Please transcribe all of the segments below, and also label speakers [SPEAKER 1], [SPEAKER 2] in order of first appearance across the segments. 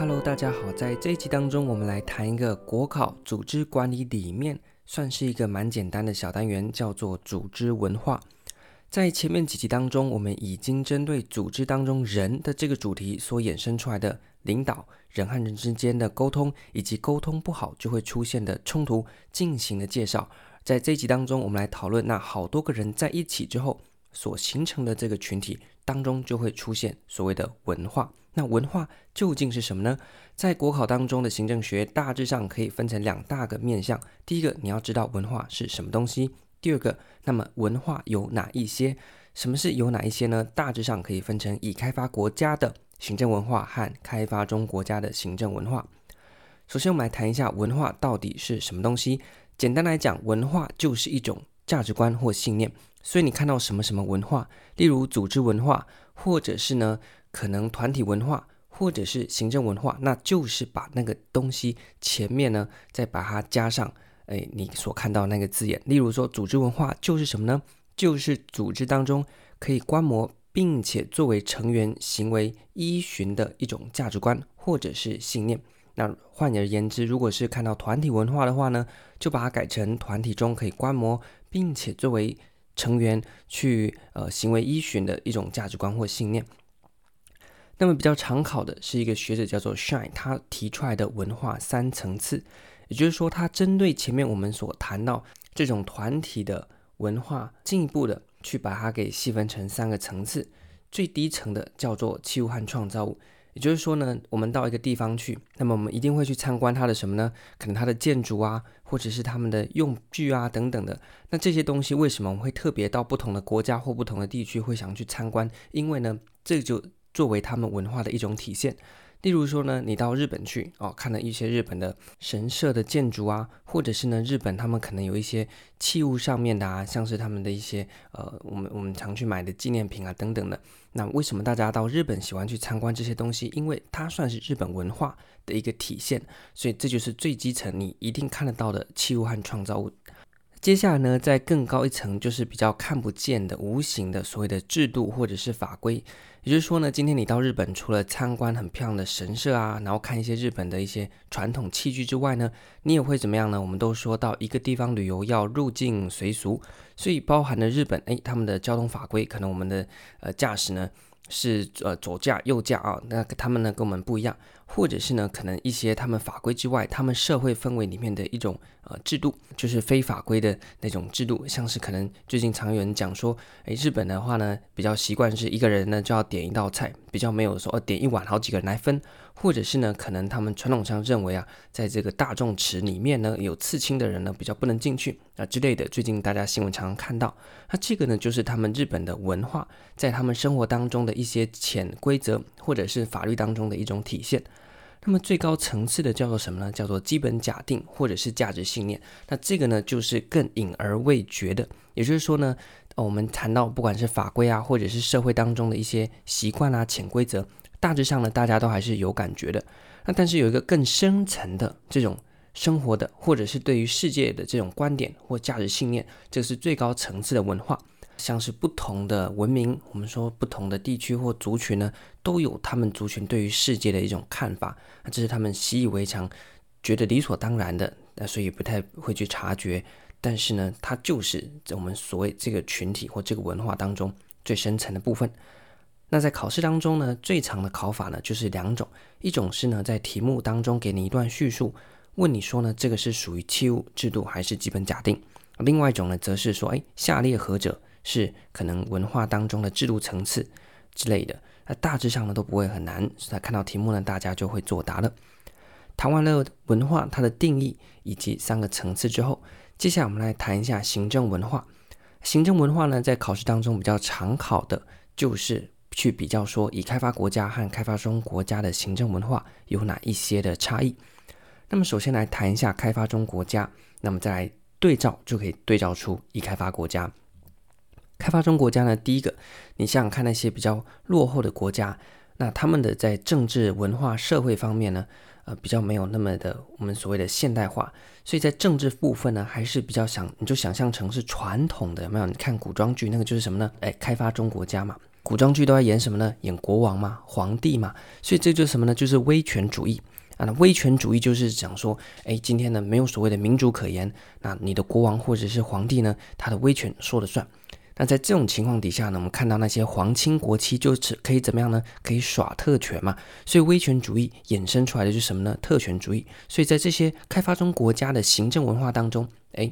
[SPEAKER 1] Hello，大家好，在这一集当中，我们来谈一个国考组织管理里面算是一个蛮简单的小单元，叫做组织文化。在前面几集当中，我们已经针对组织当中人的这个主题所衍生出来的领导人和人之间的沟通，以及沟通不好就会出现的冲突进行了介绍。在这一集当中，我们来讨论那好多个人在一起之后所形成的这个群体当中，就会出现所谓的文化。那文化究竟是什么呢？在国考当中的行政学大致上可以分成两大个面向。第一个，你要知道文化是什么东西；第二个，那么文化有哪一些？什么是有哪一些呢？大致上可以分成已开发国家的行政文化和开发中国家的行政文化。首先，我们来谈一下文化到底是什么东西。简单来讲，文化就是一种价值观或信念。所以你看到什么什么文化，例如组织文化，或者是呢，可能团体文化，或者是行政文化，那就是把那个东西前面呢，再把它加上，哎，你所看到那个字眼。例如说，组织文化就是什么呢？就是组织当中可以观摩，并且作为成员行为依循的一种价值观或者是信念。那换而言之，如果是看到团体文化的话呢，就把它改成团体中可以观摩，并且作为成员去呃行为依循的一种价值观或信念。那么比较常考的是一个学者叫做 Shine，他提出来的文化三层次，也就是说，他针对前面我们所谈到这种团体的文化，进一步的去把它给细分成三个层次。最低层的叫做器物和创造物，也就是说呢，我们到一个地方去，那么我们一定会去参观它的什么呢？可能它的建筑啊，或者是他们的用具啊等等的。那这些东西为什么我们会特别到不同的国家或不同的地区会想去参观？因为呢，这就作为他们文化的一种体现，例如说呢，你到日本去哦，看了一些日本的神社的建筑啊，或者是呢，日本他们可能有一些器物上面的啊，像是他们的一些呃，我们我们常去买的纪念品啊等等的。那为什么大家到日本喜欢去参观这些东西？因为它算是日本文化的一个体现，所以这就是最基层你一定看得到的器物和创造物。接下来呢，在更高一层，就是比较看不见的、无形的所谓的制度或者是法规。也就是说呢，今天你到日本，除了参观很漂亮的神社啊，然后看一些日本的一些传统器具之外呢，你也会怎么样呢？我们都说到一个地方旅游要入境随俗，所以包含了日本，诶，他们的交通法规，可能我们的呃驾驶呢。是呃左驾右驾啊，那他们呢跟我们不一样，或者是呢可能一些他们法规之外，他们社会氛围里面的一种呃制度，就是非法规的那种制度，像是可能最近常有人讲说，诶，日本的话呢比较习惯是一个人呢就要点一道菜，比较没有说呃点一碗好几个人来分。或者是呢，可能他们传统上认为啊，在这个大众池里面呢，有刺青的人呢比较不能进去啊之类的。最近大家新闻常常看到，那这个呢就是他们日本的文化，在他们生活当中的一些潜规则，或者是法律当中的一种体现。那么最高层次的叫做什么呢？叫做基本假定或者是价值信念。那这个呢就是更隐而未决的，也就是说呢，我们谈到不管是法规啊，或者是社会当中的一些习惯啊、潜规则。大致上呢，大家都还是有感觉的。那但是有一个更深层的这种生活的，或者是对于世界的这种观点或价值信念，这是最高层次的文化。像是不同的文明，我们说不同的地区或族群呢，都有他们族群对于世界的一种看法。那这是他们习以为常，觉得理所当然的，那所以不太会去察觉。但是呢，它就是我们所谓这个群体或这个文化当中最深层的部分。那在考试当中呢，最常的考法呢就是两种，一种是呢在题目当中给你一段叙述，问你说呢这个是属于器物制度还是基本假定；另外一种呢则是说，哎，下列何者是可能文化当中的制度层次之类的。那大致上呢都不会很难，所以看到题目呢大家就会作答了。谈完了文化它的定义以及三个层次之后，接下来我们来谈一下行政文化。行政文化呢在考试当中比较常考的就是。去比较说，已开发国家和开发中国家的行政文化有哪一些的差异？那么首先来谈一下开发中国家，那么再来对照就可以对照出已开发国家。开发中国家呢，第一个，你想想看那些比较落后的国家，那他们的在政治、文化、社会方面呢，呃，比较没有那么的我们所谓的现代化，所以在政治部分呢，还是比较想你就想象成是传统的，有没有？你看古装剧那个就是什么呢？哎，开发中国家嘛。古装剧都在演什么呢？演国王嘛，皇帝嘛，所以这就是什么呢？就是威权主义啊。那威权主义就是讲说，哎，今天呢没有所谓的民主可言，那你的国王或者是皇帝呢，他的威权说了算。那在这种情况底下呢，我们看到那些皇亲国戚就是可以怎么样呢？可以耍特权嘛。所以威权主义衍生出来的是什么呢？特权主义。所以在这些开发中国家的行政文化当中，哎，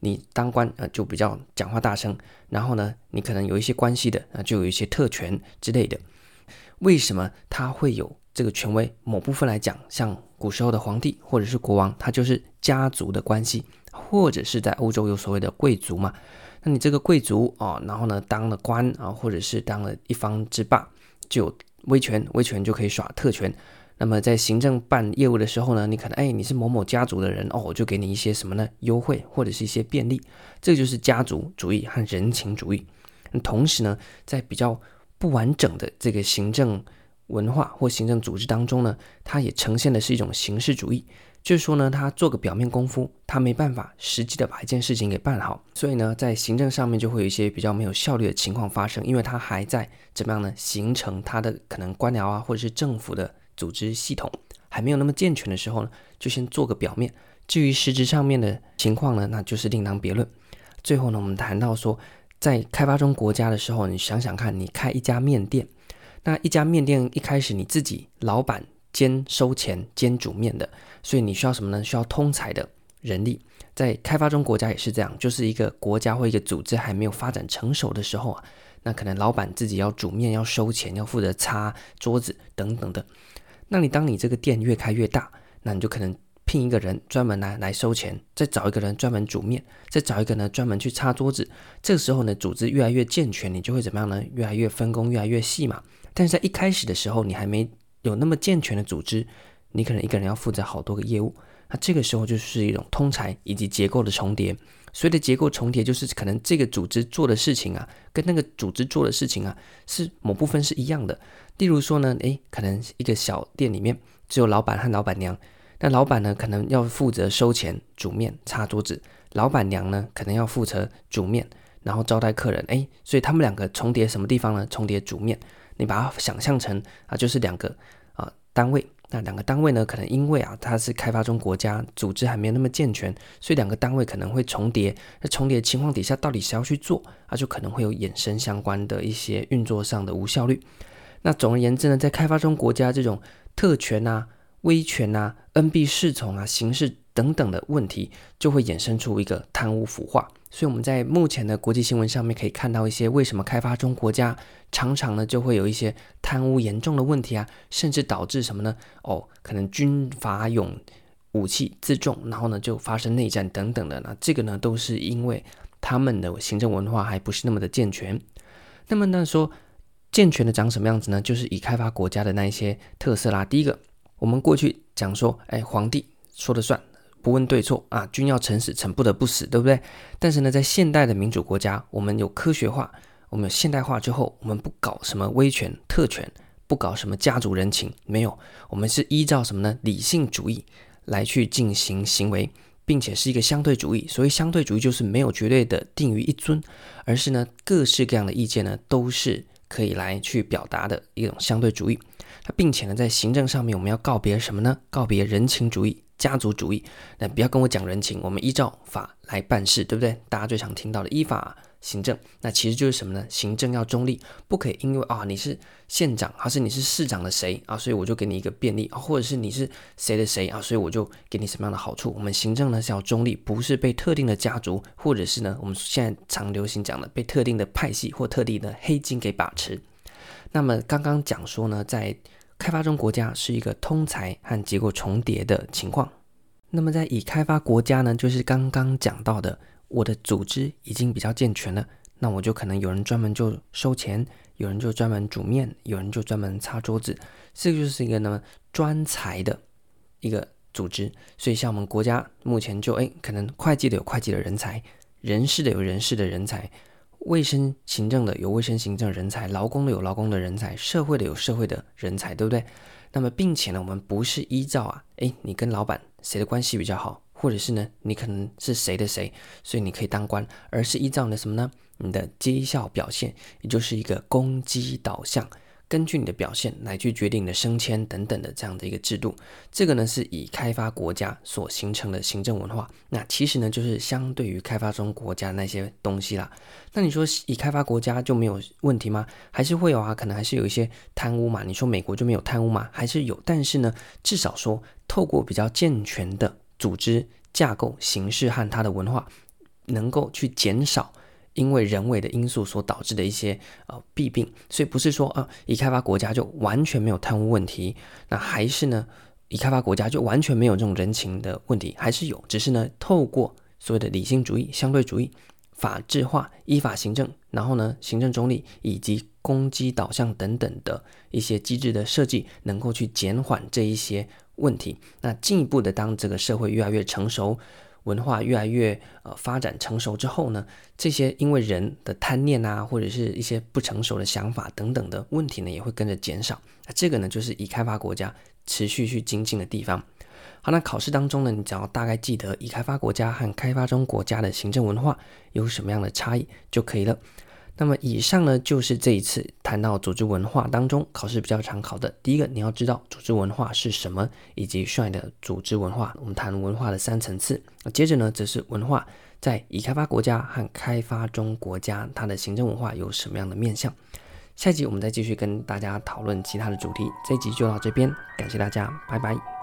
[SPEAKER 1] 你当官呃就比较讲话大声，然后呢，你可能有一些关系的啊，就有一些特权之类的。为什么他会有这个权威？某部分来讲，像古时候的皇帝或者是国王，他就是家族的关系，或者是在欧洲有所谓的贵族嘛。那你这个贵族啊，然后呢，当了官啊，或者是当了一方之霸，就有威权，威权就可以耍特权。那么在行政办业务的时候呢，你可能哎，你是某某家族的人哦，我就给你一些什么呢？优惠或者是一些便利。这就是家族主义和人情主义。同时呢，在比较不完整的这个行政文化或行政组织当中呢，它也呈现的是一种形式主义。就是说呢，他做个表面功夫，他没办法实际的把一件事情给办好，所以呢，在行政上面就会有一些比较没有效率的情况发生，因为他还在怎么样呢？形成他的可能官僚啊，或者是政府的组织系统还没有那么健全的时候呢，就先做个表面。至于实质上面的情况呢，那就是另当别论。最后呢，我们谈到说，在开发中国家的时候，你想想看，你开一家面店，那一家面店一开始你自己老板。兼收钱兼煮面的，所以你需要什么呢？需要通才的人力。在开发中国家也是这样，就是一个国家或一个组织还没有发展成熟的时候啊，那可能老板自己要煮面、要收钱、要负责擦桌子等等的。那你当你这个店越开越大，那你就可能聘一个人专门来来收钱，再找一个人专门煮面，再找一个呢专门去擦桌子。这个时候呢，组织越来越健全，你就会怎么样呢？越来越分工越来越细嘛。但是在一开始的时候，你还没有那么健全的组织，你可能一个人要负责好多个业务，那这个时候就是一种通才以及结构的重叠。所谓的结构重叠，就是可能这个组织做的事情啊，跟那个组织做的事情啊，是某部分是一样的。例如说呢，诶，可能一个小店里面只有老板和老板娘，那老板呢可能要负责收钱、煮面、擦桌子，老板娘呢可能要负责煮面，然后招待客人。诶，所以他们两个重叠什么地方呢？重叠煮面。你把它想象成啊，就是两个啊单位。那两个单位呢，可能因为啊它是开发中国家，组织还没有那么健全，所以两个单位可能会重叠。那重叠的情况底下，到底谁要去做啊？就可能会有衍生相关的一些运作上的无效率。那总而言之呢，在开发中国家这种特权啊、威权啊、恩庇侍从啊、形式等等的问题，就会衍生出一个贪污腐化。所以我们在目前的国际新闻上面可以看到一些为什么开发中国家常常呢就会有一些贪污严重的问题啊，甚至导致什么呢？哦，可能军阀勇武器自重，然后呢就发生内战等等的。那这个呢都是因为他们的行政文化还不是那么的健全。那么呢说健全的长什么样子呢？就是以开发国家的那一些特色啦。第一个，我们过去讲说，哎，皇帝说了算。不问对错啊，君要臣死，臣不得不死，对不对？但是呢，在现代的民主国家，我们有科学化，我们有现代化之后，我们不搞什么威权、特权，不搞什么家族人情，没有，我们是依照什么呢？理性主义来去进行行为，并且是一个相对主义。所谓相对主义，就是没有绝对的定于一尊，而是呢，各式各样的意见呢，都是可以来去表达的一种相对主义。那并且呢，在行政上面，我们要告别什么呢？告别人情主义。家族主义，那不要跟我讲人情，我们依照法来办事，对不对？大家最常听到的依法行政，那其实就是什么呢？行政要中立，不可以因为啊你是县长，还是你是市长的谁啊，所以我就给你一个便利啊，或者是你是谁的谁啊，所以我就给你什么样的好处？我们行政呢是要中立，不是被特定的家族，或者是呢我们现在常流行讲的被特定的派系或特定的黑金给把持。那么刚刚讲说呢，在开发中国家是一个通才和结构重叠的情况。那么在已开发国家呢，就是刚刚讲到的，我的组织已经比较健全了，那我就可能有人专门就收钱，有人就专门煮面，有人就专门擦桌子，这个就是一个呢专才的一个组织。所以像我们国家目前就哎，可能会计的有会计的人才，人事的有人事的人才。卫生行政的有卫生行政人才，劳工的有劳工的人才，社会的有社会的人才，对不对？那么并且呢，我们不是依照啊，诶，你跟老板谁的关系比较好，或者是呢，你可能是谁的谁，所以你可以当官，而是依照你的什么呢？你的绩效表现，也就是一个功绩导向。根据你的表现来去决定你的升迁等等的这样的一个制度，这个呢是以开发国家所形成的行政文化。那其实呢就是相对于开发中国家那些东西啦。那你说以开发国家就没有问题吗？还是会有啊，可能还是有一些贪污嘛。你说美国就没有贪污吗？还是有。但是呢，至少说透过比较健全的组织架构形式和它的文化，能够去减少。因为人为的因素所导致的一些呃弊病，所以不是说啊，已开发国家就完全没有贪污问题，那还是呢，已开发国家就完全没有这种人情的问题，还是有，只是呢，透过所谓的理性主义、相对主义、法治化、依法行政，然后呢，行政中立以及攻击导向等等的一些机制的设计，能够去减缓这一些问题。那进一步的，当这个社会越来越成熟。文化越来越呃发展成熟之后呢，这些因为人的贪念啊，或者是一些不成熟的想法等等的问题呢，也会跟着减少。那这个呢，就是已开发国家持续去精进的地方。好，那考试当中呢，你只要大概记得已开发国家和开发中国家的行政文化有什么样的差异就可以了。那么以上呢，就是这一次谈到组织文化当中考试比较常考的。第一个，你要知道组织文化是什么，以及帅的组织文化。我们谈文化的三层次。接着呢，则是文化在已开发国家和开发中国家，它的行政文化有什么样的面向。下一集我们再继续跟大家讨论其他的主题。这一集就到这边，感谢大家，拜拜。